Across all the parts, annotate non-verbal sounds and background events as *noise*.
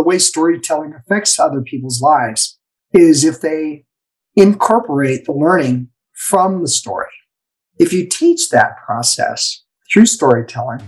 the way storytelling affects other people's lives is if they incorporate the learning from the story. If you teach that process through storytelling,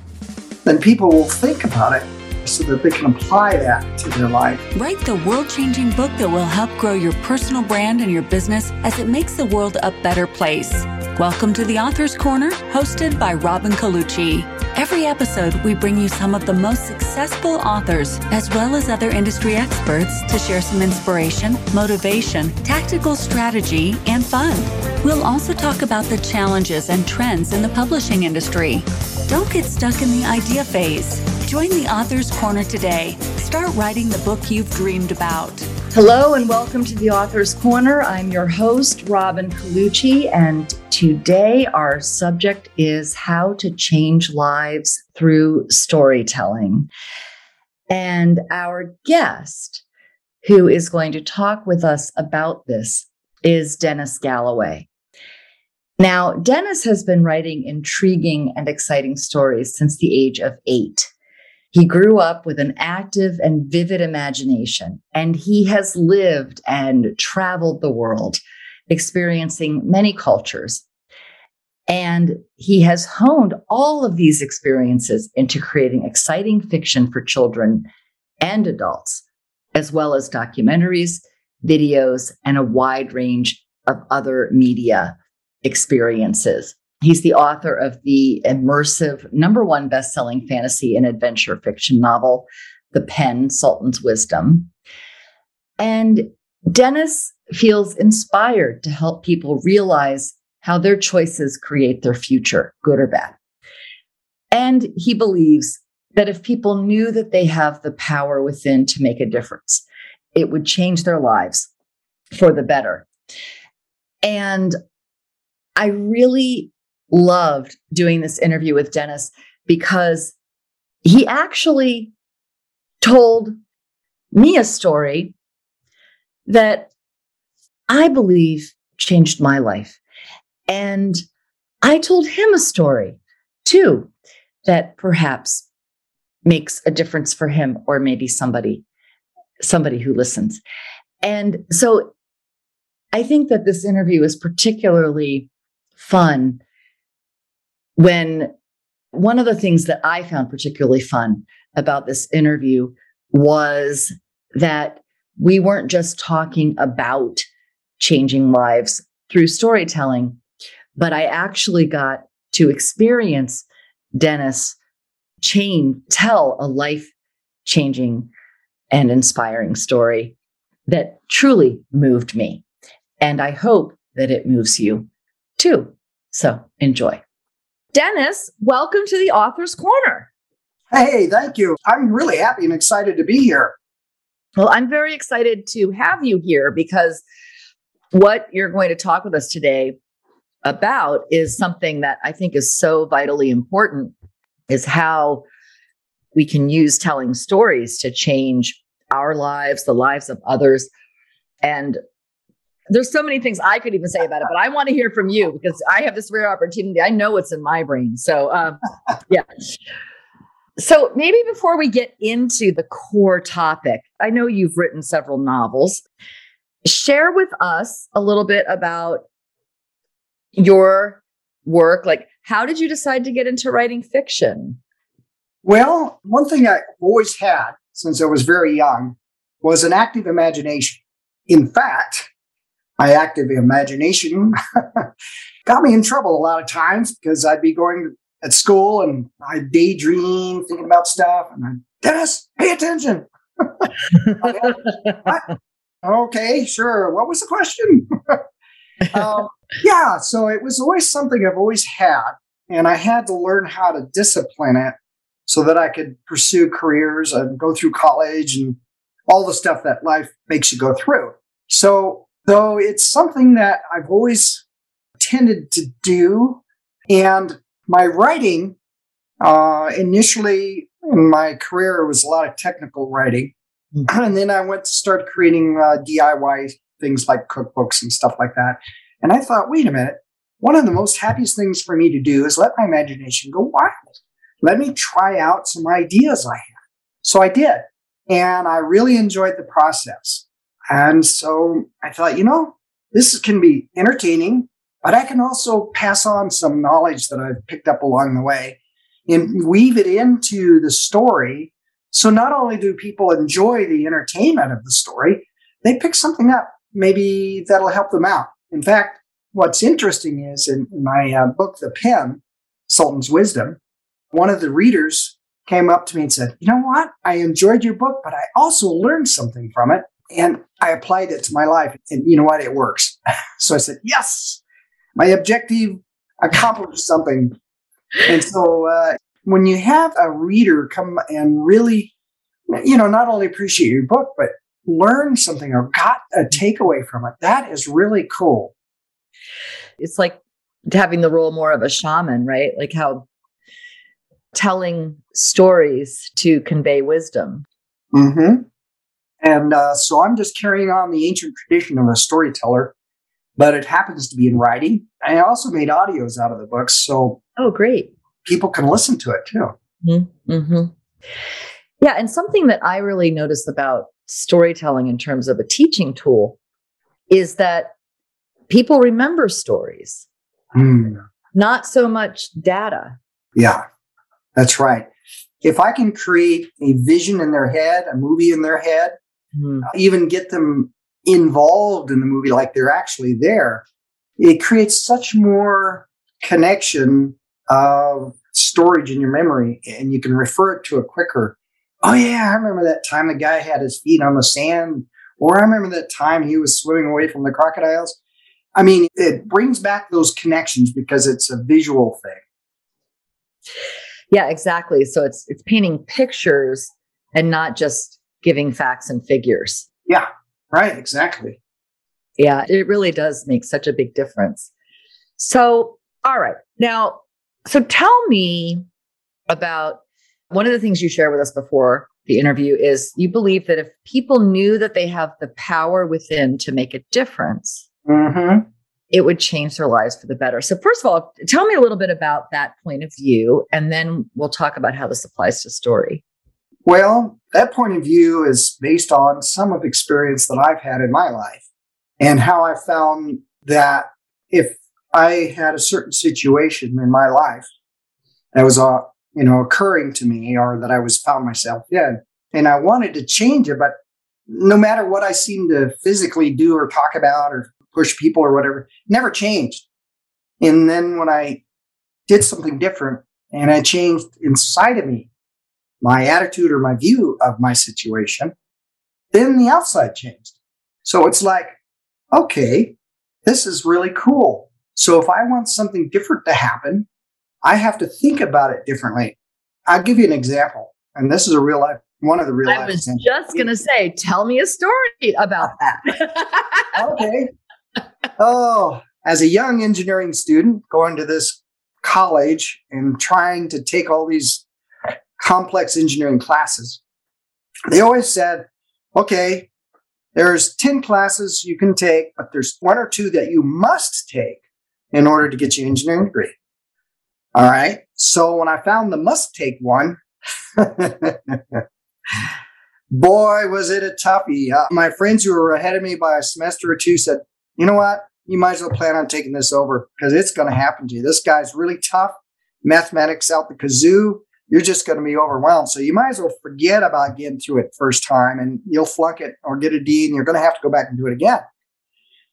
then people will think about it so that they can apply that to their life. Write the world changing book that will help grow your personal brand and your business as it makes the world a better place. Welcome to the Author's Corner, hosted by Robin Colucci. Every episode, we bring you some of the most successful authors, as well as other industry experts, to share some inspiration, motivation, tactical strategy, and fun. We'll also talk about the challenges and trends in the publishing industry. Don't get stuck in the idea phase. Join the Author's Corner today. Start writing the book you've dreamed about. Hello and welcome to the Author's Corner. I'm your host, Robin Colucci, and today our subject is how to change lives through storytelling. And our guest who is going to talk with us about this is Dennis Galloway. Now, Dennis has been writing intriguing and exciting stories since the age of eight. He grew up with an active and vivid imagination, and he has lived and traveled the world, experiencing many cultures. And he has honed all of these experiences into creating exciting fiction for children and adults, as well as documentaries, videos, and a wide range of other media experiences. He's the author of the immersive number one best-selling fantasy and adventure fiction novel, The Pen Sultan's Wisdom. And Dennis feels inspired to help people realize how their choices create their future, good or bad. And he believes that if people knew that they have the power within to make a difference, it would change their lives for the better. And I really loved doing this interview with Dennis because he actually told me a story that I believe changed my life. And I told him a story too that perhaps makes a difference for him or maybe somebody somebody who listens. And so I think that this interview is particularly fun when one of the things that I found particularly fun about this interview was that we weren't just talking about changing lives through storytelling, but I actually got to experience Dennis chain tell a life changing and inspiring story that truly moved me. And I hope that it moves you too. So enjoy. Dennis, welcome to the Author's Corner. Hey, thank you. I'm really happy and excited to be here. Well, I'm very excited to have you here because what you're going to talk with us today about is something that I think is so vitally important is how we can use telling stories to change our lives, the lives of others. And there's so many things I could even say about it, but I want to hear from you because I have this rare opportunity. I know what's in my brain. So, um, *laughs* yeah. So, maybe before we get into the core topic, I know you've written several novels. Share with us a little bit about your work. Like, how did you decide to get into writing fiction? Well, one thing I always had since I was very young was an active imagination. In fact, my active imagination *laughs* got me in trouble a lot of times because I'd be going at school and I'd daydream, thinking about stuff, and I'd, Dennis, pay attention. *laughs* okay, sure. What was the question? *laughs* um, yeah, so it was always something I've always had, and I had to learn how to discipline it so that I could pursue careers and go through college and all the stuff that life makes you go through. So Though it's something that I've always tended to do. And my writing, uh, initially in my career, was a lot of technical writing. Mm-hmm. And then I went to start creating uh, DIY things like cookbooks and stuff like that. And I thought, wait a minute, one of the most happiest things for me to do is let my imagination go wild. Let me try out some ideas I have. So I did. And I really enjoyed the process. And so I thought, you know, this can be entertaining, but I can also pass on some knowledge that I've picked up along the way and weave it into the story. So not only do people enjoy the entertainment of the story, they pick something up maybe that'll help them out. In fact, what's interesting is in, my uh, book, The Pen, Sultan's Wisdom, one of the readers came up to me and said, You know what? I enjoyed your book, but I also learned something from it. And I applied it to my life. And you know what? It works. *laughs* so I said, Yes, my objective accomplished something. And so uh, when you have a reader come and really, you know, not only appreciate your book, but learn something or got a takeaway from it, that is really cool. It's like having the role more of a shaman, right? Like how telling stories to convey wisdom. Mm-hmm. And uh, so I'm just carrying on the ancient tradition of a storyteller, but it happens to be in writing. I also made audios out of the books, so oh, great! People can listen to it too. Mm-hmm. mm-hmm. Yeah, and something that I really noticed about storytelling in terms of a teaching tool is that people remember stories, mm. not so much data. Yeah, that's right. If I can create a vision in their head, a movie in their head, mm. even get them involved in the movie like they're actually there, it creates such more connection of storage in your memory and you can refer it to it quicker oh yeah, I remember that time the guy had his feet on the sand, or I remember that time he was swimming away from the crocodiles. I mean, it brings back those connections because it's a visual thing. Yeah, exactly. So it's it's painting pictures and not just giving facts and figures. Yeah, right, exactly. Yeah, it really does make such a big difference. So, all right. Now, so tell me about one of the things you shared with us before the interview is you believe that if people knew that they have the power within to make a difference, mm-hmm. it would change their lives for the better. So, first of all, tell me a little bit about that point of view, and then we'll talk about how this applies to story. Well, that point of view is based on some of experience that I've had in my life and how I found that if I had a certain situation in my life that was a you know, occurring to me or that I was found myself in. And I wanted to change it, but no matter what I seemed to physically do or talk about or push people or whatever, never changed. And then when I did something different and I changed inside of me, my attitude or my view of my situation, then the outside changed. So it's like, okay, this is really cool. So if I want something different to happen, I have to think about it differently. I'll give you an example, and this is a real life one of the real. I was examples. just going to say, tell me a story about that. *laughs* okay. Oh, as a young engineering student going to this college and trying to take all these complex engineering classes, they always said, okay, there's 10 classes you can take, but there's one or two that you must take in order to get your engineering degree. All right. So when I found the must take one, *laughs* boy, was it a toughie. Uh, my friends who were ahead of me by a semester or two said, you know what? You might as well plan on taking this over because it's going to happen to you. This guy's really tough. Mathematics out the kazoo. You're just going to be overwhelmed. So you might as well forget about getting through it first time and you'll flunk it or get a D and you're going to have to go back and do it again.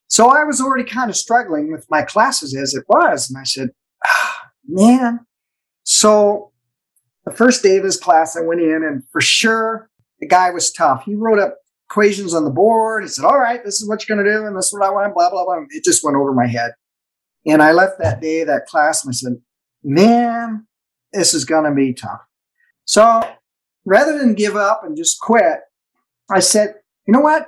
So I was already kind of struggling with my classes as it was. And I said, ah, man. So the first day of his class, I went in, and for sure, the guy was tough. He wrote up equations on the board. He said, All right, this is what you're going to do, and this is what I want, blah, blah, blah. It just went over my head. And I left that day, that class, and I said, Man, this is going to be tough. So rather than give up and just quit, I said, You know what?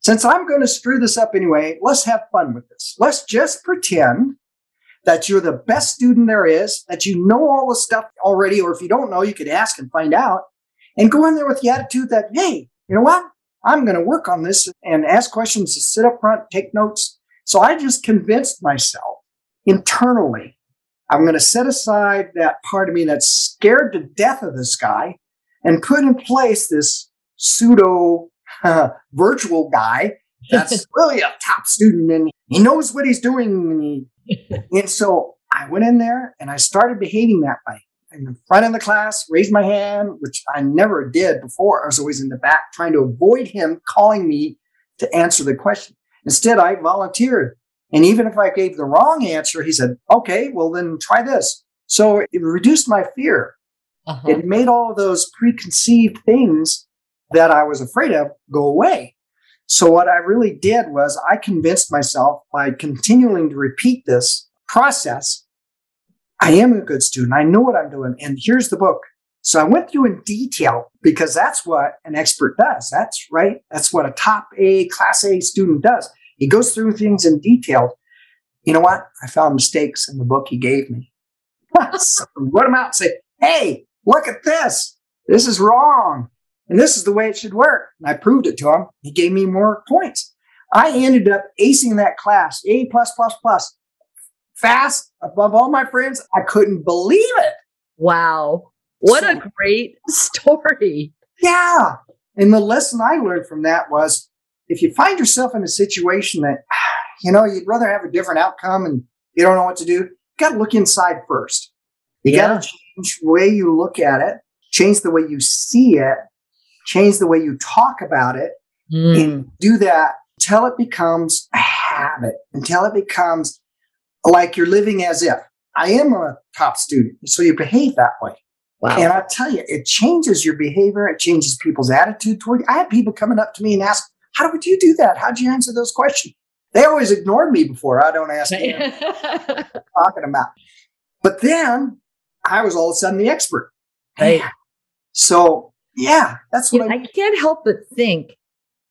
Since I'm going to screw this up anyway, let's have fun with this. Let's just pretend that you're the best student there is, that you know all the stuff already, or if you don't know, you could ask and find out, and go in there with the attitude that, hey, you know what? I'm going to work on this and ask questions, sit up front, take notes. So I just convinced myself internally, I'm going to set aside that part of me that's scared to death of this guy and put in place this pseudo uh, *laughs* virtual guy that's *laughs* really a top student and he knows what he's doing. And, he, *laughs* and so I went in there and I started behaving that way. In the front of the class, raised my hand, which I never did before. I was always in the back trying to avoid him calling me to answer the question. Instead, I volunteered. And even if I gave the wrong answer, he said, okay, well, then try this. So it reduced my fear. Uh-huh. It made all of those preconceived things that I was afraid of go away. So what I really did was I convinced myself by continuing to repeat this process. I am a good student. I know what I'm doing. And here's the book. So I went through in detail because that's what an expert does. That's right. That's what a top A class A student does. He goes through things in detail. You know what? I found mistakes in the book he gave me. *laughs* so wrote them out and say, Hey, look at this. This is wrong. And this is the way it should work. And I proved it to him. He gave me more points. I ended up acing that class, A plus plus plus, fast above all my friends. I couldn't believe it. Wow. What so, a great *laughs* story. Yeah. And the lesson I learned from that was if you find yourself in a situation that, *sighs* you know, you'd rather have a different outcome and you don't know what to do, you got to look inside first. You yeah. got to change the way you look at it, change the way you see it, change the way you talk about it, mm. and do that until it becomes a habit, until it becomes like you're living as if I am a top student. So you behave that way. Wow. And I tell you, it changes your behavior. It changes people's attitude toward you. I had people coming up to me and ask, how did you do that? How'd you answer those questions? They always ignored me before. I don't ask them *laughs* talking about. But then I was all of a sudden the expert. Right. So yeah, that's what I, I can't help but think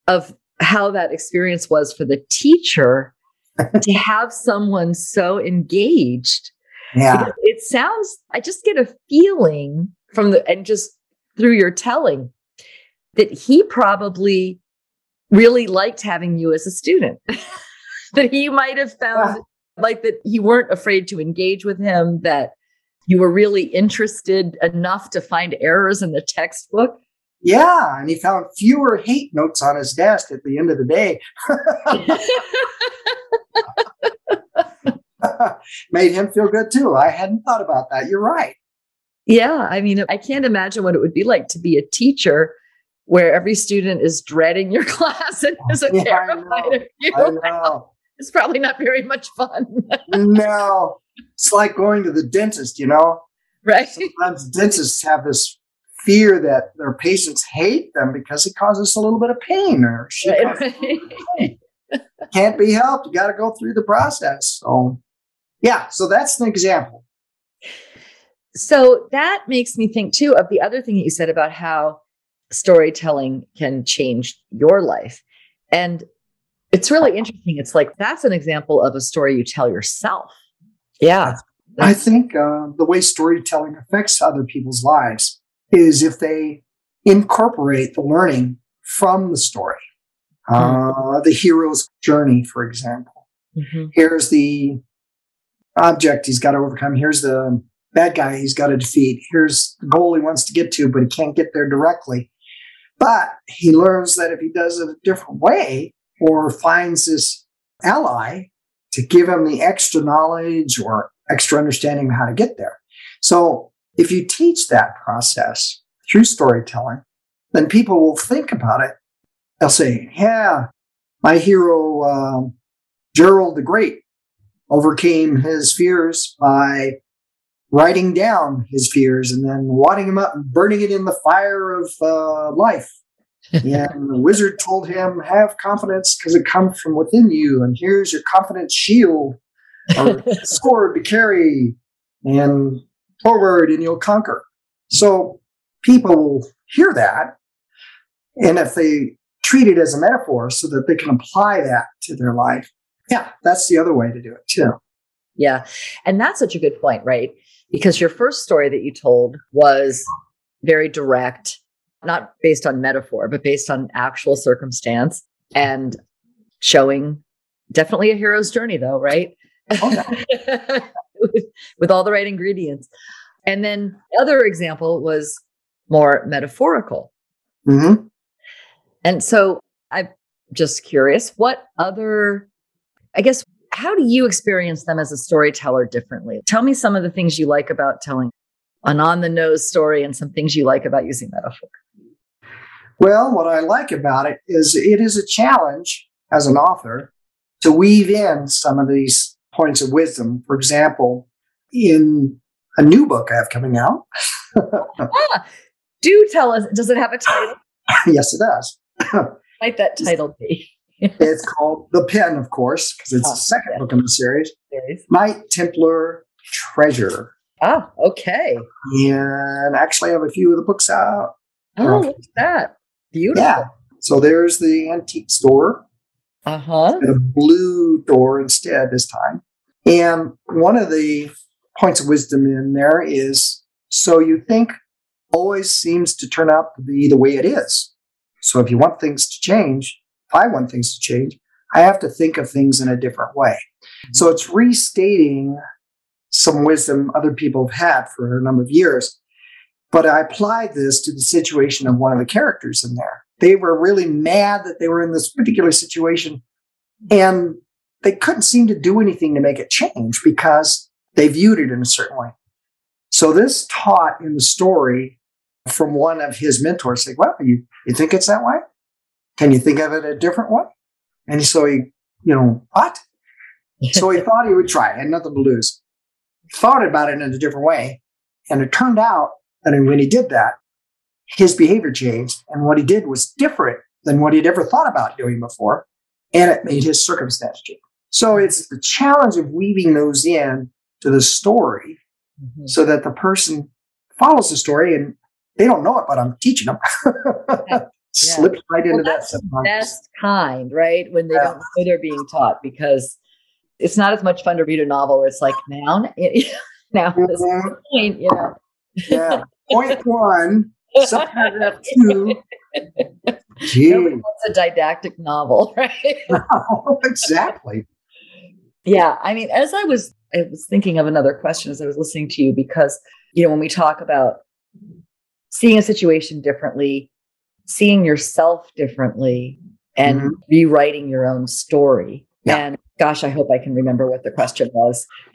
of how that experience was for the teacher *laughs* to have someone so engaged. Yeah. It sounds, I just get a feeling from the, and just through your telling that he probably really liked having you as a student, *laughs* *laughs* that he might have found yeah. like that you weren't afraid to engage with him, that you were really interested enough to find errors in the textbook? Yeah, and he found fewer hate notes on his desk at the end of the day. *laughs* Made him feel good too. I hadn't thought about that. You're right. Yeah, I mean, I can't imagine what it would be like to be a teacher where every student is dreading your *laughs* class and is *laughs* yeah, terrified of you. I know. *laughs* It's probably not very much fun. no, it's like going to the dentist, you know? Right. Sometimes dentists have this fear that their patients hate them because it causes a little bit of pain or right, right. can't be helped. You got to go through the process. So, yeah, so that's an example. So that makes me think too of the other thing that you said about how storytelling can change your life. And it's really interesting. It's like that's an example of a story you tell yourself. Yeah. I think uh, the way storytelling affects other people's lives is if they incorporate the learning from the story. Mm-hmm. Uh, the hero's journey, for example. Mm-hmm. Here's the object he's got to overcome. Here's the bad guy he's got to defeat. Here's the goal he wants to get to, but he can't get there directly. But he learns that if he does it a different way or finds this ally, to give him the extra knowledge or extra understanding of how to get there. So if you teach that process through storytelling, then people will think about it. They'll say, yeah, my hero, um, Gerald the Great, overcame his fears by writing down his fears and then wadding them up and burning it in the fire of uh, life *laughs* and the wizard told him, Have confidence because it comes from within you. And here's your confidence shield or *laughs* sword to carry and forward and you'll conquer. So people will hear that. And if they treat it as a metaphor so that they can apply that to their life, yeah, that's the other way to do it too. Yeah. And that's such a good point, right? Because your first story that you told was very direct not based on metaphor, but based on actual circumstance and showing definitely a hero's journey, though, right? Oh, *laughs* with, with all the right ingredients. And then the other example was more metaphorical. Mm-hmm. And so I'm just curious, what other, I guess, how do you experience them as a storyteller differently? Tell me some of the things you like about telling an on the nose story and some things you like about using metaphor. Well, what I like about it is it is a challenge as an author to weave in some of these points of wisdom. For example, in a new book I have coming out. *laughs* ah, do tell us, does it have a title? yes, it does. Might that *laughs* title be? *laughs* it's called The Pen, of course, because it's oh, the second yeah. book in the series. series. Knight Templar Treasure. Ah, okay. And actually, I have a few of the books out. Oh, look at that. Beautiful. Yeah. So there's the antique store. Uh huh. A blue door instead this time. And one of the points of wisdom in there is so you think always seems to turn out to be the way it is. So if you want things to change, I want things to change, I have to think of things in a different way. Mm-hmm. So it's restating some wisdom other people have had for a number of years. But I applied this to the situation of one of the characters in there. They were really mad that they were in this particular situation and they couldn't seem to do anything to make it change because they viewed it in a certain way. So this taught in the story from one of his mentors, like, well, you, you think it's that way? Can you think of it a different way? And so he, you know, what? so he *laughs* thought he would try, had nothing to lose. Thought about it in a different way. And it turned out that when he did that, his behavior changed. And what he did was different than what he'd ever thought about doing before. And it made his circumstance change. So it's the challenge of weaving those in to the story mm-hmm. so that the person follows the story and they don't know it, but I'm teaching them. *laughs* yeah. Slips right into well, that. The best kind, right? When they yeah. don't know they're being taught because it's not as much fun to read a novel where it's like *laughs* now, now mm-hmm. point, you know. yeah. Point *laughs* one, subparagraph two. Gee. Wants a didactic novel, *laughs* right? exactly. Yeah. I mean, as I was I was thinking of another question as I was listening to you because, you know, when we talk about seeing a situation differently, seeing yourself differently, and mm-hmm. rewriting your own story. Yeah. And gosh, I hope I can remember what the question was. *laughs*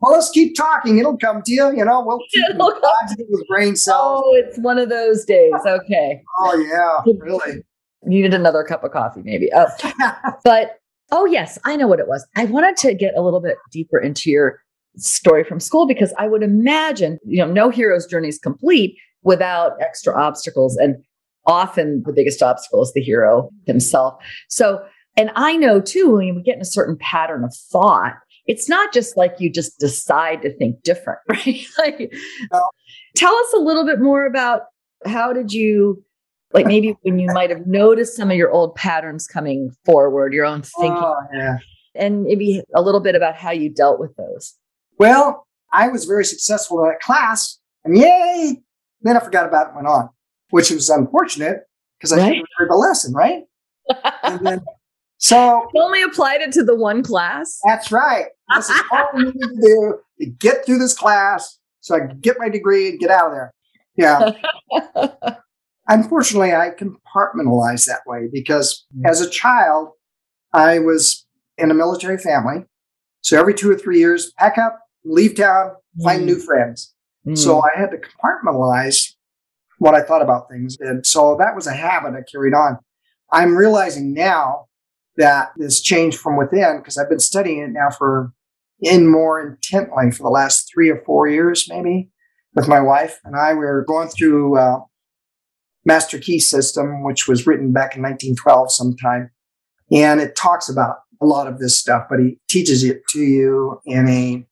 well, let's keep talking. It'll come to you. You know, we'll keep it with brain cells. Oh, it's one of those days. Okay. oh yeah, really. Needed another cup of coffee, maybe. Oh. *laughs* but oh yes, I know what it was. I wanted to get a little bit deeper into your story from school because I would imagine, you know, no hero's journey is complete without extra obstacles. And often the biggest obstacle is the hero himself. So, and I know too, when we get in a certain pattern of thought, it's not just like you just decide to think different, *laughs* right? like, tell us a little bit more about how did you like maybe when you might have noticed some of your old patterns coming forward, your own thinking, oh, yeah. and maybe a little bit about how you dealt with those. Well, I was very successful in that class, and yay! Then I forgot about it, went on, which was unfortunate because I right. heard the lesson, right? then, so *laughs* you only applied it to the one class. That's right. This is all we need to do to get through this class, so I can get my degree and get out of there. Yeah. *laughs* Unfortunately, I compartmentalize that way because mm. as a child, I was in a military family. So every two or three years, pack up, leave town, find mm. new friends. Mm. So I had to compartmentalize what I thought about things. And so that was a habit I carried on. I'm realizing now that this change from within because I've been studying it now for in more intently for the last three or four years, maybe with my wife and I. We were going through uh, Master Key System, which was written back in 1912 sometime. And it talks about a lot of this stuff, but he teaches it to you in a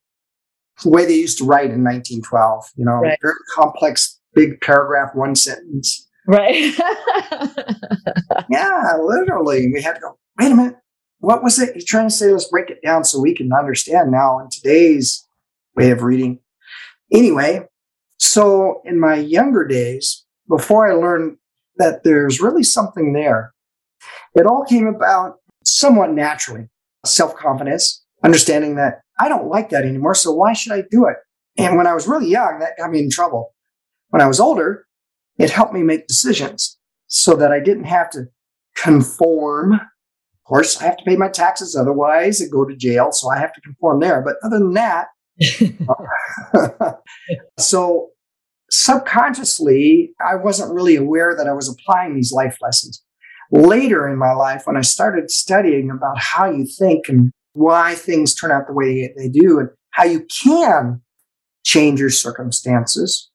the way they used to write in 1912. You know, right. very complex, big paragraph, one sentence. Right. *laughs* yeah, literally. We had to go, wait a minute. What was it? He's trying to say, let's break it down so we can understand now in today's way of reading. Anyway, so in my younger days, before I learned that there's really something there, it all came about somewhat naturally. Self confidence, understanding that I don't like that anymore. So why should I do it? And when I was really young, that got me in trouble. When I was older, it helped me make decisions so that I didn't have to conform. Of course, I have to pay my taxes otherwise and go to jail. So I have to conform there. But other than that, *laughs* uh, *laughs* so subconsciously, I wasn't really aware that I was applying these life lessons. Later in my life, when I started studying about how you think and why things turn out the way they do and how you can change your circumstances,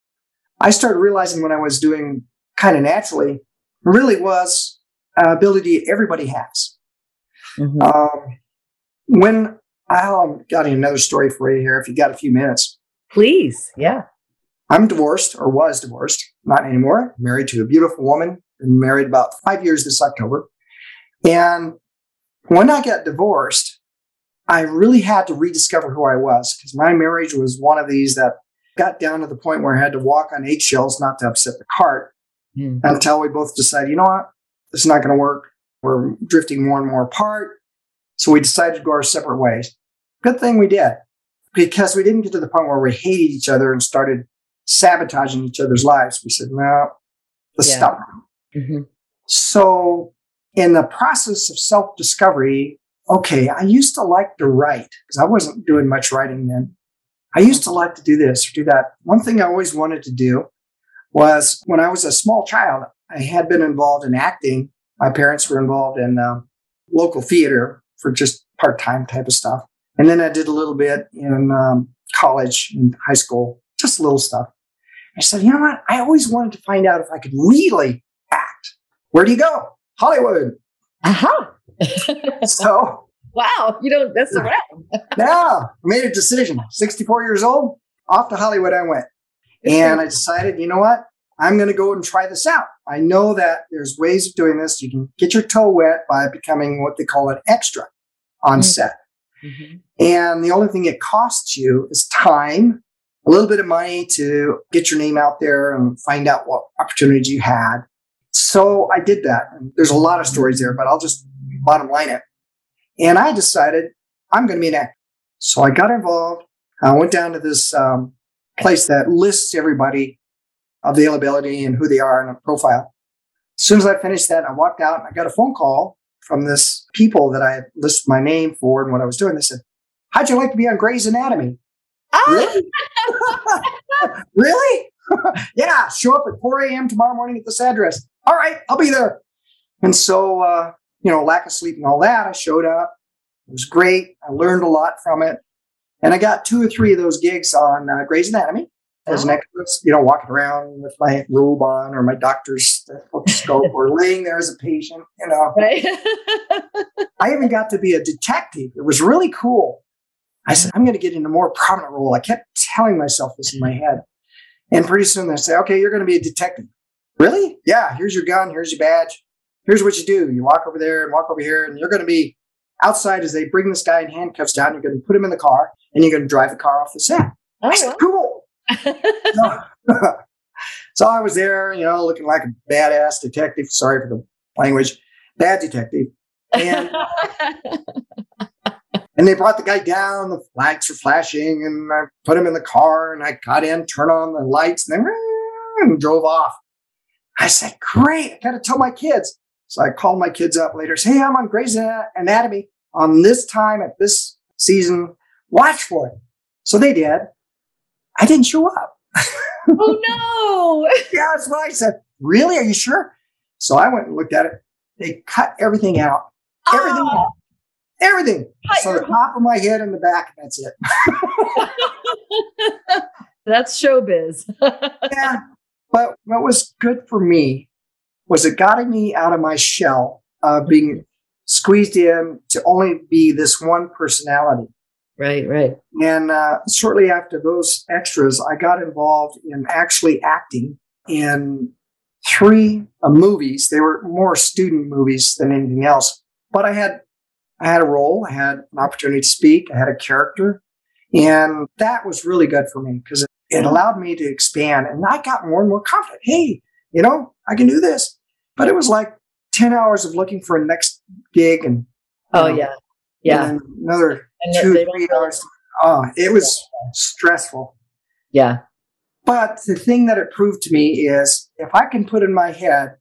I started realizing when I was doing kind of naturally really was an ability everybody has. Mm-hmm. Um, when I've got another story for you here, if you got a few minutes. Please, yeah. I'm divorced or was divorced, not anymore. Married to a beautiful woman, been married about five years this October. And when I got divorced, I really had to rediscover who I was because my marriage was one of these that got down to the point where I had to walk on eggshells not to upset the cart mm. until we both decided, you know what, this is not going to work. We're drifting more and more apart. So we decided to go our separate ways. Good thing we did because we didn't get to the point where we hated each other and started sabotaging each other's lives. We said, no, let's yeah. stop. Mm-hmm. So in the process of self discovery, okay, I used to like to write because I wasn't doing much writing then. I used to like to do this or do that. One thing I always wanted to do was when I was a small child, I had been involved in acting. My parents were involved in uh, local theater for just part time type of stuff. And then I did a little bit in um, college and high school, just little stuff. I said, you know what? I always wanted to find out if I could really act. Where do you go? Hollywood. Uh-huh. *laughs* so wow, you don't mess around. yeah, *laughs* I made a decision. 64 years old, off to Hollywood I went. And I decided, you know what? I'm going to go and try this out. I know that there's ways of doing this. You can get your toe wet by becoming what they call an extra on mm-hmm. set. Mm-hmm. And the only thing it costs you is time, a little bit of money to get your name out there and find out what opportunities you had. So I did that. And there's a lot of stories there, but I'll just bottom line it. And I decided I'm going to be an actor. So I got involved. I went down to this um, place that lists everybody availability and who they are in a profile. As soon as I finished that, I walked out and I got a phone call from this people that I listed my name for and what I was doing. They said, How'd you like to be on Grey's Anatomy? Oh. Really? *laughs* really? *laughs* yeah, show up at 4 a.m. tomorrow morning at this address. All right, I'll be there. And so, uh, you know, lack of sleep and all that, I showed up. It was great. I learned a lot from it. And I got two or three of those gigs on uh, Grey's Anatomy as an extra, you know, walking around with my robe on or my doctor's stethoscope or *laughs* laying there as a patient, you know. Right. *laughs* I even got to be a detective. It was really cool. I said, I'm going to get in a more prominent role. I kept telling myself this in my head. And pretty soon they say, okay, you're going to be a detective. Really? Yeah, here's your gun, here's your badge. Here's what you do. You walk over there and walk over here, and you're going to be outside as they bring this guy in handcuffs down. You're going to put him in the car, and you're going to drive the car off the set. Oh, I said, oh. cool so, *laughs* *laughs* so I was there, you know, looking like a badass detective. Sorry for the language, bad detective. And *laughs* and they brought the guy down. The lights were flashing, and I put him in the car, and I got in, turned on the lights, and then and drove off. I said, "Great! I got to tell my kids." So I called my kids up later. Say, "Hey, I'm on Grey's Anatomy on this time at this season. Watch for it." So they did. I didn't show up. oh *laughs* no. yeah, that's what I said. Really? Are you sure? So I went and looked at it. They cut everything out. Ah. Everything oh. out. Everything. Cut so the top of my head and the back, that's it. *laughs* that's showbiz. *laughs* yeah. But what was good for me was it got me out of my shell of being squeezed in to only be this one personality. Right, right. And uh, shortly after those extras, I got involved in actually acting in three uh, movies. They were more student movies than anything else. But I had I had a role, I had an opportunity to speak, I had a character, and that was really good for me because it, it allowed me to expand. And I got more and more confident. Hey, you know, I can do this. But it was like ten hours of looking for a next gig, and oh know, yeah, yeah, another and two, three hours. Oh, it was stressful. Yeah. But the thing that it proved to me is if I can put in my head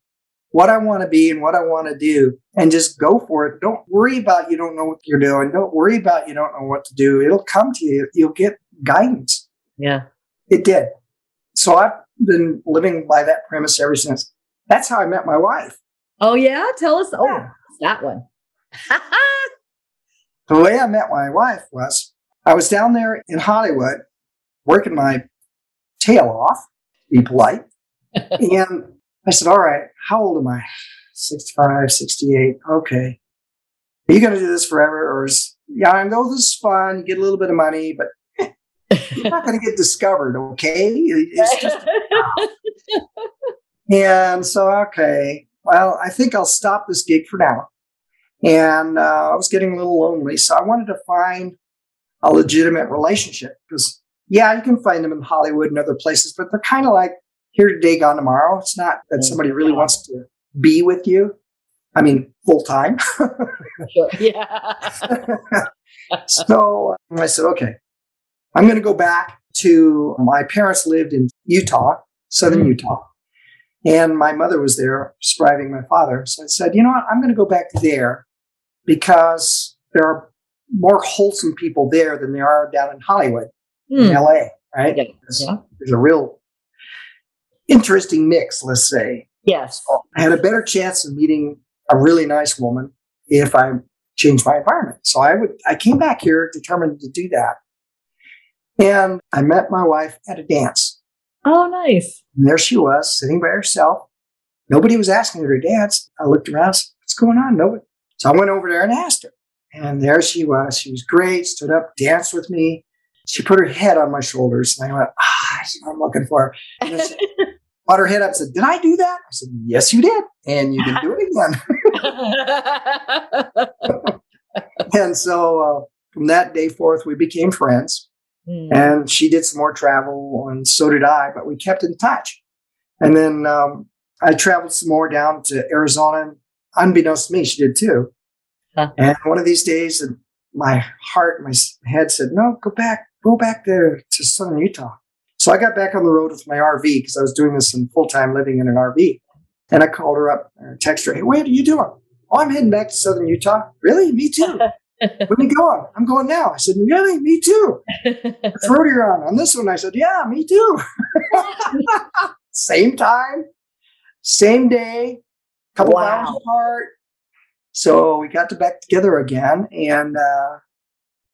what I want to be and what I want to do and just go for it, don't worry about you don't know what you're doing. Don't worry about you don't know what to do. It'll come to you. You'll get guidance. Yeah. It did. So I've been living by that premise ever since. That's how I met my wife. Oh, yeah? Tell us. Oh, Yeah. that one. *laughs* The way I met my wife was I was down there in Hollywood working my tail off, be polite. *laughs* and I said, All right, how old am I? 65, 68. Okay. Are you going to do this forever? Or is, yeah, I know this is fun. You get a little bit of money, but you're not going to get discovered. Okay. It's just, *laughs* and so, okay, well, I think I'll stop this gig for now. And uh, I was getting a little lonely. So I wanted to find a legitimate relationship because, yeah, you can find them in Hollywood and other places, but they're kind of like here today, gone tomorrow. It's not that somebody really wants to be with you. I mean, full time. *laughs* Yeah. *laughs* so I said, okay, I'm going to go back to my parents lived in Utah, southern Mm. Utah. And my mother was there surviving my father. So I said, you know what? I'm going to go back there because there are more wholesome people there than there are down in Hollywood, in Hmm. LA, right? Yeah. There's, Yeah. there's a real interesting mix, let's say. Yes. I had a better chance of meeting a really nice woman if I changed my environment. So I would I came back here determined to do that. And I met my wife at a dance. Oh, nice. And there she was, sitting by herself. Nobody was asking her to dance. I looked around, said, what's going on? Nobody. So I went over there and asked her. And there she was. She was great, stood up, danced with me. She put her head on my shoulders. And I went, ah, that's what I'm looking for. And I said, *laughs* brought her head up and said, Did I do that? I said, Yes, you did. And you can do it again. *laughs* *laughs* and so uh, from that day forth, we became friends. Hmm. And she did some more travel, and so did I, but we kept in touch. And then um, I traveled some more down to Arizona. And unbeknownst to me, she did too. Huh. And one of these days, my heart, my head said, "No, go back, go back there to southern Utah." So I got back on the road with my RV because I was doing this in full time living in an RV. And I called her up, texted her, "Hey, what are you doing?" "Oh, I'm heading back to southern Utah." "Really? Me too." *laughs* "When are you going?" "I'm going now." I said, "Really? Me too." Which road are on? On this one, I said, Yeah, me too. same time, same day, couple Wow. hours apart. So we got to back together again, and uh,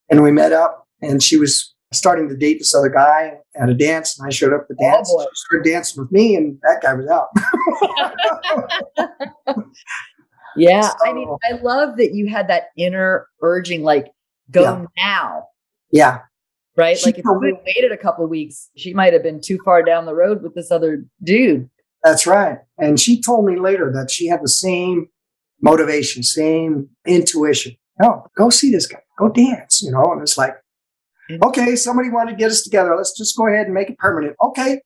and we met up. And she was starting to date this other guy at a dance, and I showed up at the Oh, dance. boy. she started dancing with me, and that guy was out. *laughs* *laughs* *laughs* yeah. I mean, oh. I love that you had that inner urging, like, go Yeah. now. yeah, Right? She like if you told me- had waited a couple of weeks, she might have been too far down the road with this other dude. that's right. And she told me later that she had the same motivation, same intuition. No, go see this guy, go dance, you know. And it's like, mm-hmm. okay, somebody wanted to get us together. Let's just go ahead and make it permanent. Okay.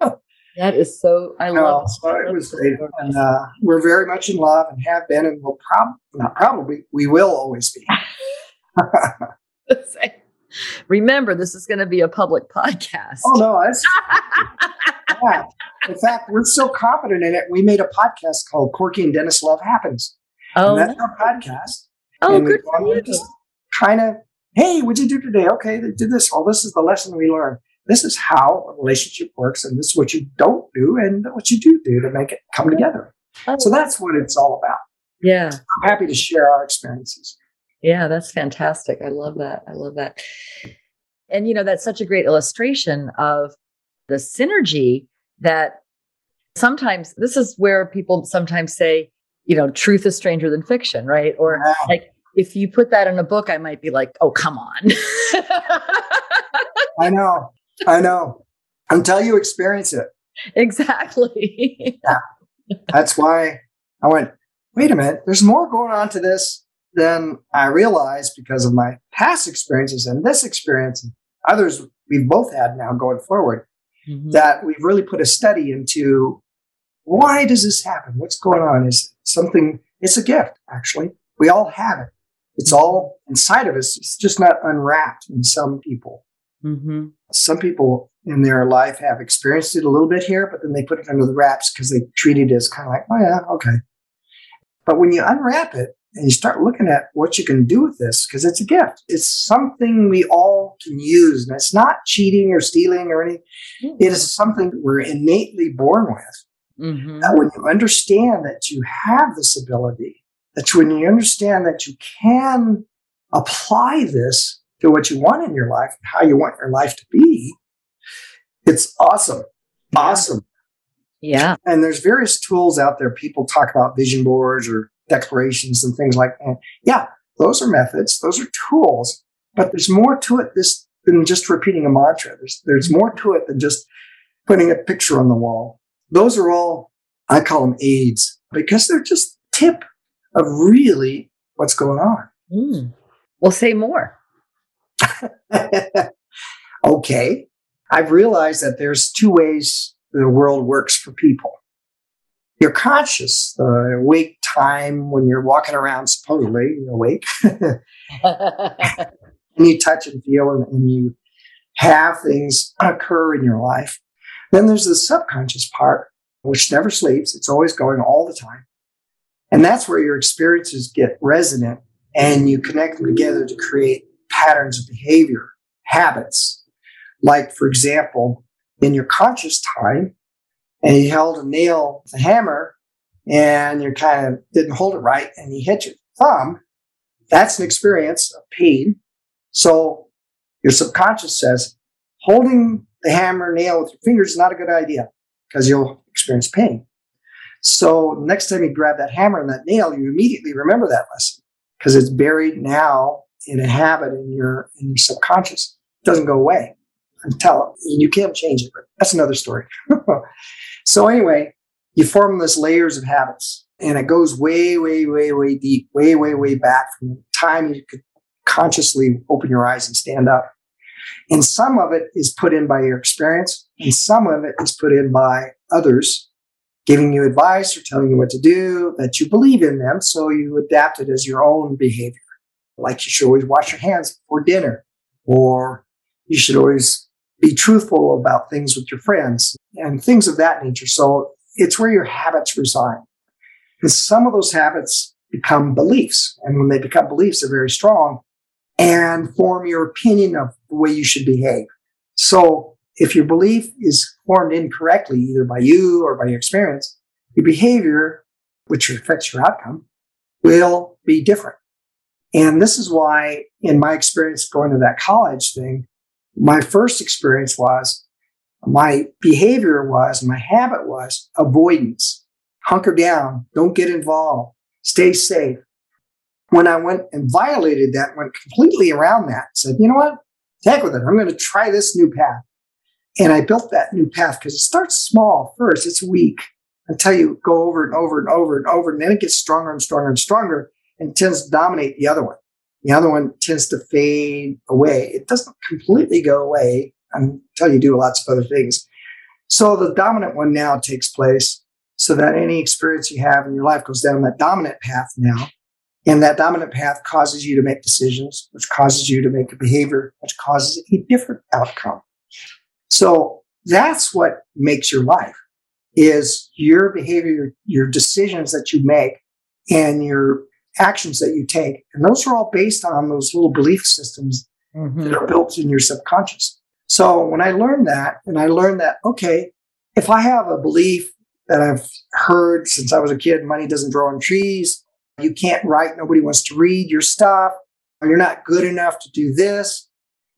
*laughs* That is so I love so it was great. And uh, we're very much in love and have been and will probably, not probably, we will always be. *laughs* *laughs* Remember, this is going to be a public podcast. Oh, no, that's, *laughs* yeah. In fact, we're so confident in it. We made a podcast called Corky and Dennis Love Happenz. Oh, that's our podcast. oh and we good go for you. just kind of, hey, what'd you do today? Okay, they did this. Oh, this is the lesson we learned. This is how a relationship works, and this is what you don't do, and what you do do to make it come together. Oh, So that's what it's all about. yeah. I'm happy to share our experiences. Yeah, that's fantastic. I love that. I love that. And you know, that's such a great illustration of the synergy that sometimes this is where people sometimes say, you know, truth is stranger than fiction, right? Or Wow. like if you put that in a book, I might be like, oh, come on. *laughs* I know, I know. Until you experience it, exactly. *laughs* yeah. that's why I went. Wait a minute. There's more going on to this than I realized because of my past experiences and this experience and others we've both had now going forward. Mhm. that we've really put a study into why does this happen? What's going on? Is something, it's a gift, actually. We all have it. It's all inside of us. It's just not unwrapped in some people. Mm-hmm. Some people in their life have experienced it a little bit here, but then they put it under the wraps because they treat it as kind of like, oh, yeah, okay. But when you unwrap it and you start looking at what you can do with this, because it's a gift, it's something we all can use. And it's not cheating or stealing or anything, it is something we're innately born with. Mm-hmm. That when you understand that you have this ability, that when you understand that you can apply this to what you want in your life and how you want your life to be, it's awesome. Awesome. Yeah. And there's various tools out there. People talk about vision boards or declarations and things like that. Yeah, those are methods, those are tools, but there's more to it this than just repeating a mantra. There's there's more to it than just putting a picture on the wall. Those are all I call them aids because they're just tip of really what's going on. Mm. Well, say more. *laughs* okay. I've realized that there's two ways the world works for people. You're conscious, the awake time when you're walking around, supposedly awake, *laughs* and you touch and feel and, and you have things occur in your life. Then there's the subconscious part, which never sleeps. It's always going all the time. And that's where your experiences get resonant and you connect them together to create patterns of behavior, habits. Like, for example, in your conscious time, and you held a nail with a hammer and you kind of didn't hold it right and you hit your thumb, that's an experience of pain. So your subconscious says holding the hammer nail with your fingers is not a good idea because you'll experience pain. So next time you grab that hammer and that nail, you immediately remember that lesson because it's buried now in a habit in your in your subconscious. It doesn't go away until you can't change it, but that's another story. *laughs* so anyway, you form this layers of habits and it goes way, way, way, way deep, way, way, way back from the time you could consciously open your eyes and stand up. And some of it is put in by your experience, and some of it is put in by others giving you advice or telling you what to do that you believe in them. So you adapt it as your own behavior. Like you should always wash your hands before dinner, or you should always be truthful about things with your friends and things of that nature. So it's where your habits reside. And some of those habits become beliefs. And when they become beliefs, they're very strong and form your opinion of the way you should behave. So if your belief is formed incorrectly, either by you or by your experience, your behavior, which affects your outcome, will be different. And this is why, in my experience going to that college thing, my first experience was my behavior was, my habit was avoidance. Hunker down, don't get involved, stay safe. When I went and violated that, went completely around that, said, you know what? Heck with it. I'm going to try this new path. And I built that new path because it starts small first. It's weak until you go over and over and over and over. And then it gets stronger and stronger and stronger and tends to dominate the other one. The other one tends to fade away. It doesn't completely go away until you do lots of other things. So the dominant one now takes place so that any experience you have in your life goes down that dominant path now. And that dominant path causes you to make decisions, which causes you to make a behavior, which causes a different outcome. So that's what makes your life is your behavior, your decisions that you make and your actions that you take. And those are all based on those little belief systems mm-hmm. that are built in your subconscious. So when I learned that, and I learned that, okay, if I have a belief that I've heard since I was a kid, money doesn't grow on trees, you can't write, nobody wants to read your stuff, you're not good enough to do this.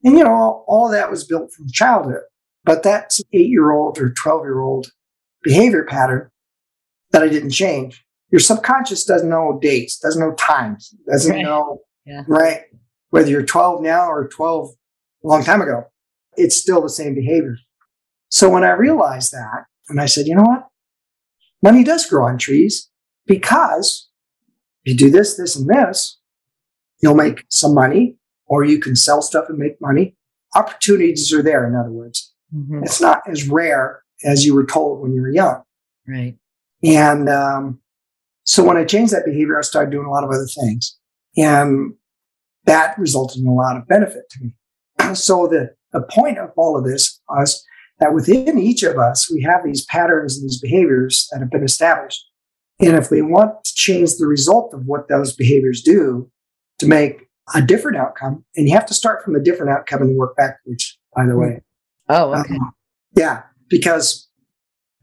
And, you know, all, that was built from childhood. But that's eight year old or 12 year old behavior pattern that I didn't change your subconscious doesn't know dates, doesn't know times, doesn't right. know, yeah. right? Whether you're 12 now or 12 a long time ago, it's still the same behavior. So when I realized that, and I said, you know what? Money does grow on trees because if you do this, this, and this, you'll make some money, or you can sell stuff and make money. Opportunities are there, in other words. Mm-hmm. It's not as rare as you were told when you were young. Right. And um, so when I changed that behavior, I started doing a lot of other things. And that resulted in a lot of benefit to me. So the the point of all of this was that within each of us, we have these patterns and these behaviors that have been established. And if we want to change the result of what those behaviors do to make a different outcome, and you have to start from a different outcome and work backwards, by the way. Oh, okay. Um, yeah, because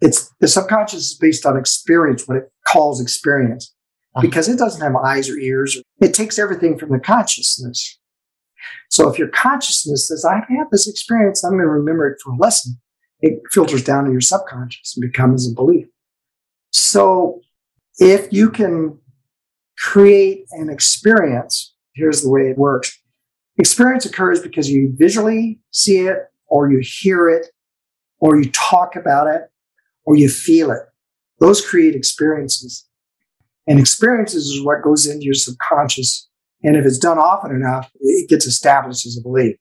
it's the subconscious is based on experience, what it calls experience, uh-huh. because it doesn't have eyes or ears. It takes everything from the consciousness. So if your consciousness says, I've had this experience, I'm going to remember it for a lesson, it filters down to your subconscious and becomes a belief. So if you can create an experience, here's the way it works. Experience occurs because you visually see it, or you hear it, or you talk about it, or you feel it. Those create experiences. And experiences is what goes into your subconscious and if it's done often enough, it gets established as a belief.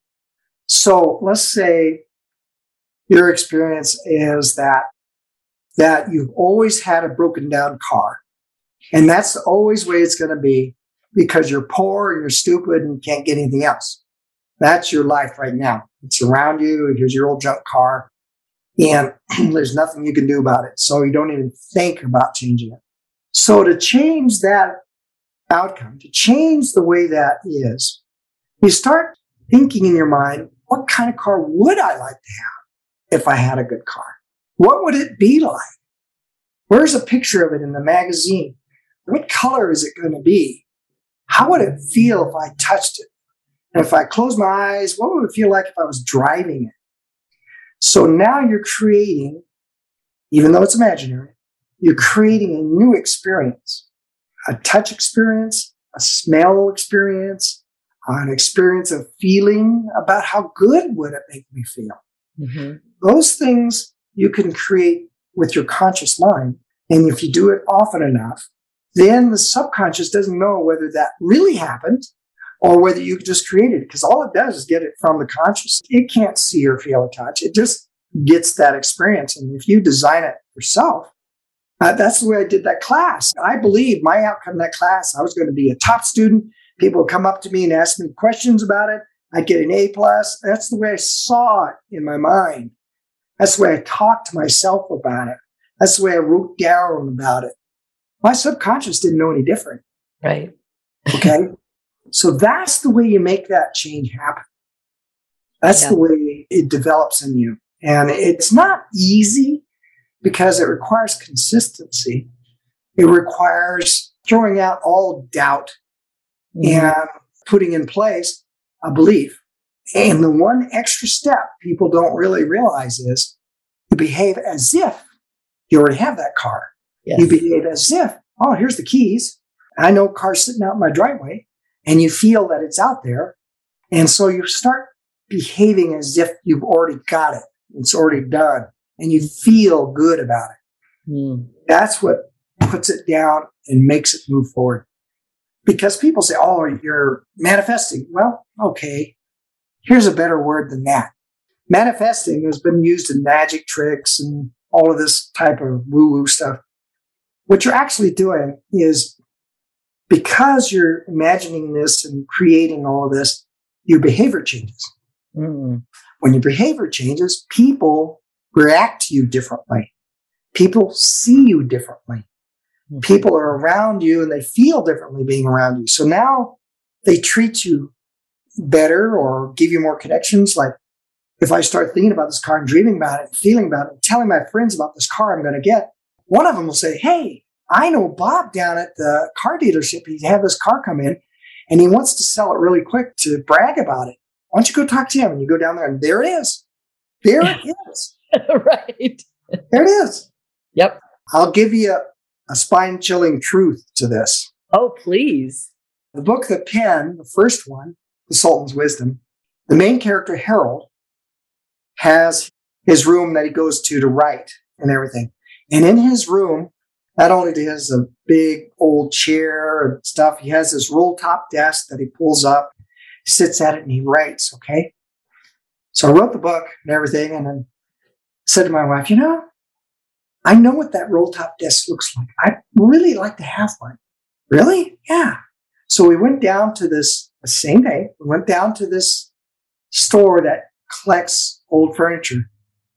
So let's say your experience is that that you've always had a broken down car. And that's always the way it's going to be because you're poor and you're stupid and can't get anything else. That's your life right now. It's around you. Here's your old junk car. And *clears throat* there's nothing you can do about it. So you don't even think about changing it. So to change that outcome, to change the way that is, you start thinking in your mind, what kind of car would I like to have if I had a good car? What would it be like? Where's a picture of it in the magazine? What color is it going to be? How would it feel if I touched it? And if I closed my eyes, what would it feel like if I was driving it? So now you're creating, even though it's imaginary, you're creating a new experience a touch experience, a smell experience, an experience of feeling about how good would it make me feel. Mm-hmm. Those things you can create with your conscious mind. And if you do it often enough, then the subconscious doesn't know whether that really happened or whether you just created it. Because all it does is get it from the conscious. It can't see or feel or touch. It just gets that experience. And if you design it yourself, uh, that's the way I did that class. I believe my outcome in that class, I was going to be a top student. People would come up to me and ask me questions about it. I'd get an A plus. That's the way I saw it in my mind. That's the way I talked to myself about it. That's the way I wrote down about it. My subconscious didn't know any different. Right. okay. *laughs* So that's the way you make that change happen. That's yeah. the way it develops in you. And it's not easy because it requires consistency. It requires throwing out all doubt mm-hmm. and putting in place a belief. And the one extra step people don't really realize is you behave as if you already have that car. Yes. You behave as if, oh, here's the keys. I know car's sitting out in my driveway and you feel that it's out there. And so you start behaving as if you've already got it. It's already done and you feel good about it. Mm. That's what puts it down and makes it move forward. Because people say, oh, you're manifesting. Well, okay. Here's a better word than that. Manifesting has been used in magic tricks and all of this type of woo woo stuff. What you're actually doing is because you're imagining this and creating all of this, your behavior changes. Mm. When your behavior changes, people react to you differently. People see you differently. Mm-hmm. People are around you and they feel differently being around you. So now they treat you better or give you more connections. Like if I start thinking about this car and dreaming about it, and feeling about it, and telling my friends about this car I'm going to get, one of them will say, Hey, I know Bob down at the car dealership. He had this car come in and he wants to sell it really quick to brag about it. Why don't you go talk to him? And you go down there and there it is. There it *laughs* is. right. There it is. Yep. I'll give you a, a spine chilling truth to this. Oh, please. The book, The Pen, the first one, The Sultan's Wisdom, the main character, Harold, has his room that he goes to to write and everything. And in his room, not only does he has a big old chair and stuff, he has this roll top desk that he pulls up, sits at it, and he writes. Okay. So I wrote the book and everything. And then said to my wife, you know, I know what that roll top desk looks like. I really like to have one. Really? Yeah. So we went down to this the same day. We went down to this store that collects old furniture.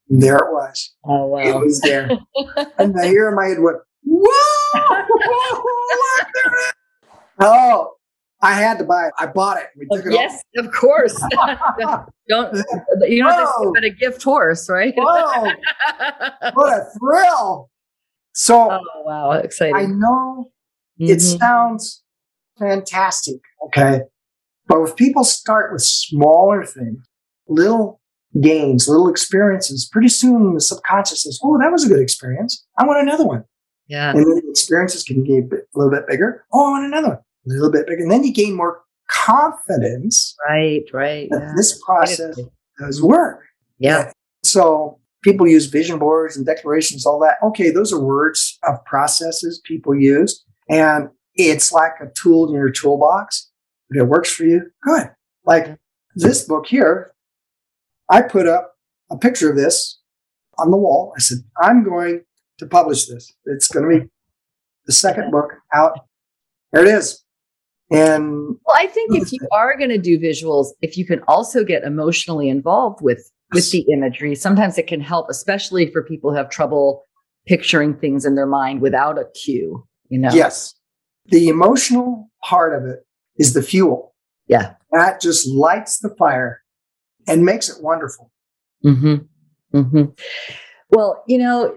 And there it was. Oh wow! It was there, *laughs* and the of my head went, "Whoa! Look there! Oh, I had to buy it. I bought it. We took it yes, of course. Don't you know say Whoa. a gift horse, right? Whoa! What a thrill! So oh wow, exciting! I know it Mhm. sounds fantastic, okay, but if people start with smaller things, little gains, little experiences, pretty soon the subconscious says, "Oh, that was a good experience. I want another one." Yeah, And then the experiences can get a, little bit bigger. Oh, want another one, a little bit bigger. And then you gain more confidence right, right. Yeah. this process does work. yeah, So people use vision boards and declarations, all that. Okay, those are words of processes people use. And it's like a tool in your toolbox. If it works for you, good. Like this book here, I put up a picture of this on the wall. I said, I'm going to publish this. It's going to be the second book out. There it is. And Well, I think if you are going to do visuals, if you can also get emotionally involved with with the imagery, sometimes it can help, especially for people who have trouble picturing things in their mind without a cue. You know? yes, the emotional part of it is the fuel. Yeah. that just lights the fire and makes it wonderful. Mm hmm Mm hmm Well, you know,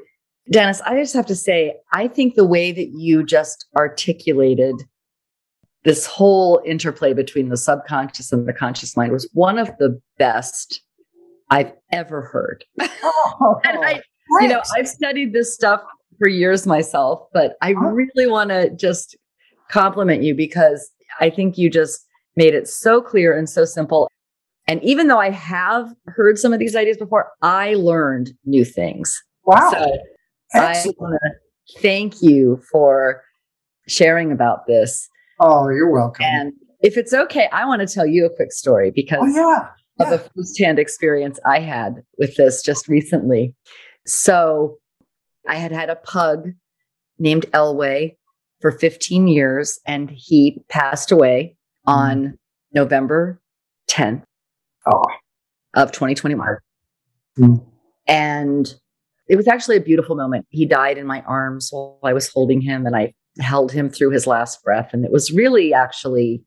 Dennis, I just have to say, I think the way that you just articulated this whole interplay between the subconscious and the conscious mind was one of the best I've ever heard. Oh, *laughs* *laughs* and I, you know, I've studied this stuff for years myself, but I Huh? really want to just compliment you because I think you just made it so clear and so simple. And even though I have heard some of these ideas before, I learned new things. wow, So excellent. want to thank you for sharing about this. oh, you're welcome. And if it's okay, I want to tell you a quick story because oh yeah, of a firsthand experience I had with this just recently. So I had had a pug named Elway for 15 years, and he passed away on November 10th oh, of 2021. Mm. And it was actually a beautiful moment. He died in my arms while I was holding him, and I held him through his last breath. And it was really actually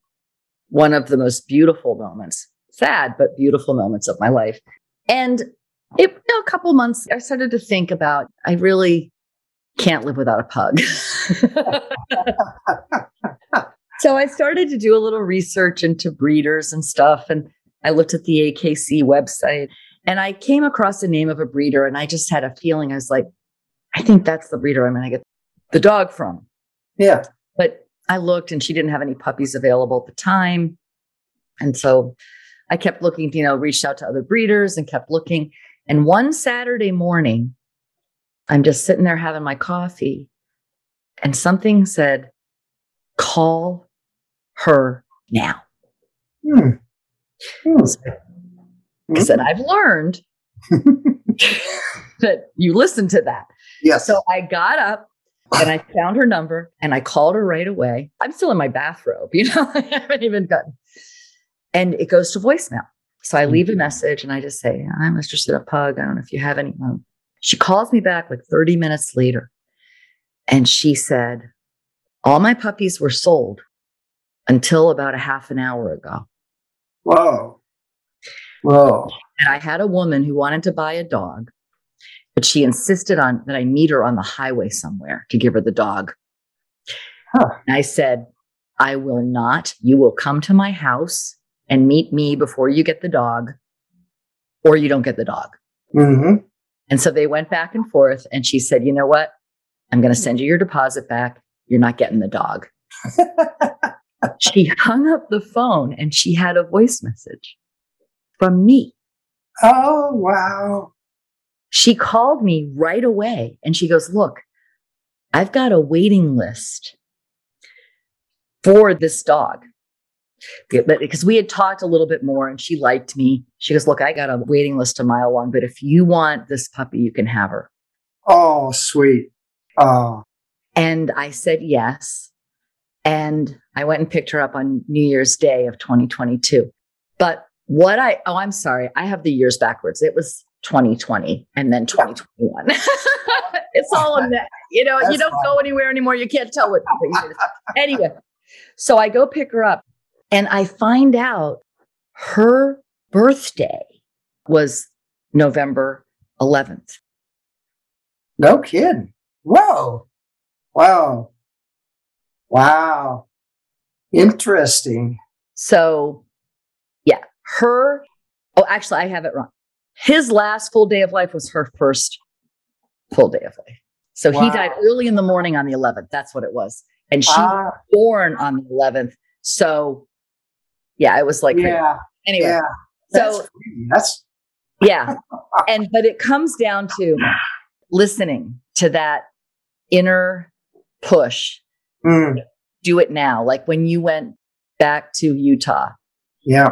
one of the most beautiful moments, sad, but beautiful moments of my life. And it, you know, a couple months, I started to think about, I really can't live without a pug. *laughs* so I started to do a little research into breeders and stuff. And I looked at the AKC website and I came across the name of a breeder and I just had a feeling I was like, I think that's the breeder I'm going to get the dog from. yeah. But I looked and she didn't have any puppies available at the time. And so I kept looking, you know, reached out to other breeders and kept looking. And one Saturday morning, I'm just sitting there having my coffee and something said, call her now. Hmm. Hmm. I said, mm-hmm. I've learned *laughs* that you listen to that. yes. So I got up and I found her number and I called her right away. I'm still in my bathrobe, *laughs* you know, I haven't even gotten. And it goes to voicemail. So I leave a mm-hmm. message and I just say, I'm interested in a pug. I don't know if you have anyone. She calls me back like 30 minutes later and she said, All my puppies were sold until about a half an hour ago. Whoa. Whoa. And I had a woman who wanted to buy a dog, but she insisted on that I meet her on the highway somewhere to give her the dog. Huh. And I said, I will not. You will come to my house and meet me before you get the dog, or you don't get the dog. Mm-hmm. And so they went back and forth. And she said, You know what? I'm going to send you your deposit back. You're not getting the dog. *laughs* She hung up the phone and she had a voice message from me. oh wow. She called me right away and she goes, Look, I've got a waiting list for this dog. But because we had talked a little bit more and she liked me, she goes, Look, I got a waiting list a mile long, but if you want this puppy, you can have her. Oh sweet. Oh. And I said yes. And I went and picked her up on New Year's Day of 2022. But what I, oh, I'm sorry. I have the years backwards. It was 2020 and then 2021. *laughs* it's all in that, *laughs* you know, That's you don't go anywhere anymore. You can't tell what *laughs* anyway. So I go pick her up and I find out her birthday was November 11th. No kidding. Whoa. Wow. Wow. Interesting. So, yeah, her, oh, actually, I have it wrong. His last full day of life was her first full day of life. So wow. he died early in the morning on the 11th. That's what it was. And she ah. was born on the 11th. So, yeah, it was like, yeah. Anyway, yeah. so that's, yeah. and, but it comes down to listening to that inner push. Mm. Do it now. Like when you went back to Utah. Yeah.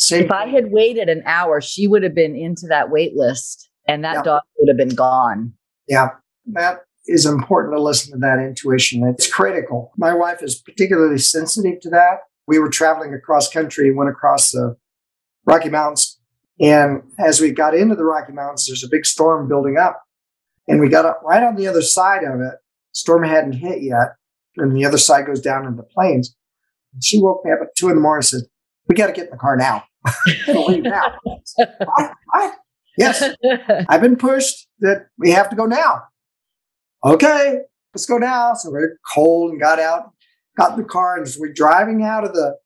Same. If I had waited an hour, she would have been into that wait list and that yeah. dog would have been gone. Yeah. That is important to listen to that intuition. It's critical. My wife is particularly sensitive to that. We were traveling across country and went across the Rocky Mountains. And as we got into the Rocky Mountains, there's a big storm building up. And we got up right on the other side of it. Storm hadn't hit yet. And the other side goes down into the plains. And she woke me up at two in the morning and said, We got to get in the car now. Leave now. *laughs* I, I, yes, I've been pushed that we have to go now. Okay, let's go now. So we're cold and got out, got in the car, and as we're driving out of the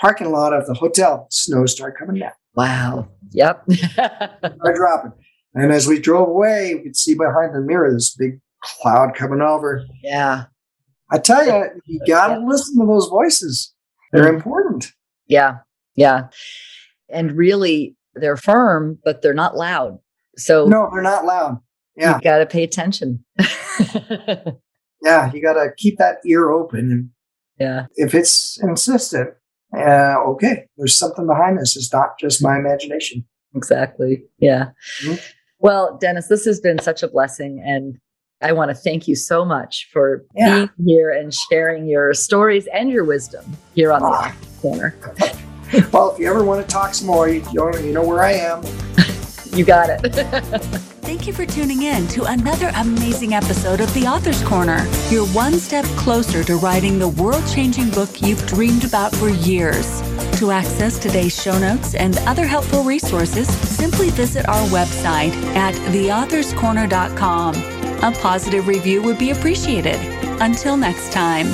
parking lot of the hotel, snow started coming down. Wow. Yep. *laughs* We're dropping. And as we drove away, we could see behind the mirror this big cloud coming over. Yeah. I tell you, you got to listen to those voices. They're mm. important. Yeah. Yeah. And really, they're firm, but they're not loud. So, no, they're not loud. Yeah. You got to pay attention. *laughs* yeah. You got to keep that ear open. Yeah. If it's insistent, uh, okay, there's something behind this. It's not just my imagination. Exactly. Yeah. Mm-hmm. Well, Dennis, this has been such a blessing. And I want to thank you so much for yeah. being here and sharing your stories and your wisdom here on the ah. corner. *laughs* *laughs* well, if you ever want to talk some more, you know, you know where I am. you got it. *laughs* Thank you for tuning in to another amazing episode of The Author's Corner. You're one step closer to writing the world changing book you've dreamed about for years. To access today's show notes and other helpful resources, simply visit our website at theauthorscorner.com. A positive review would be appreciated. Until next time.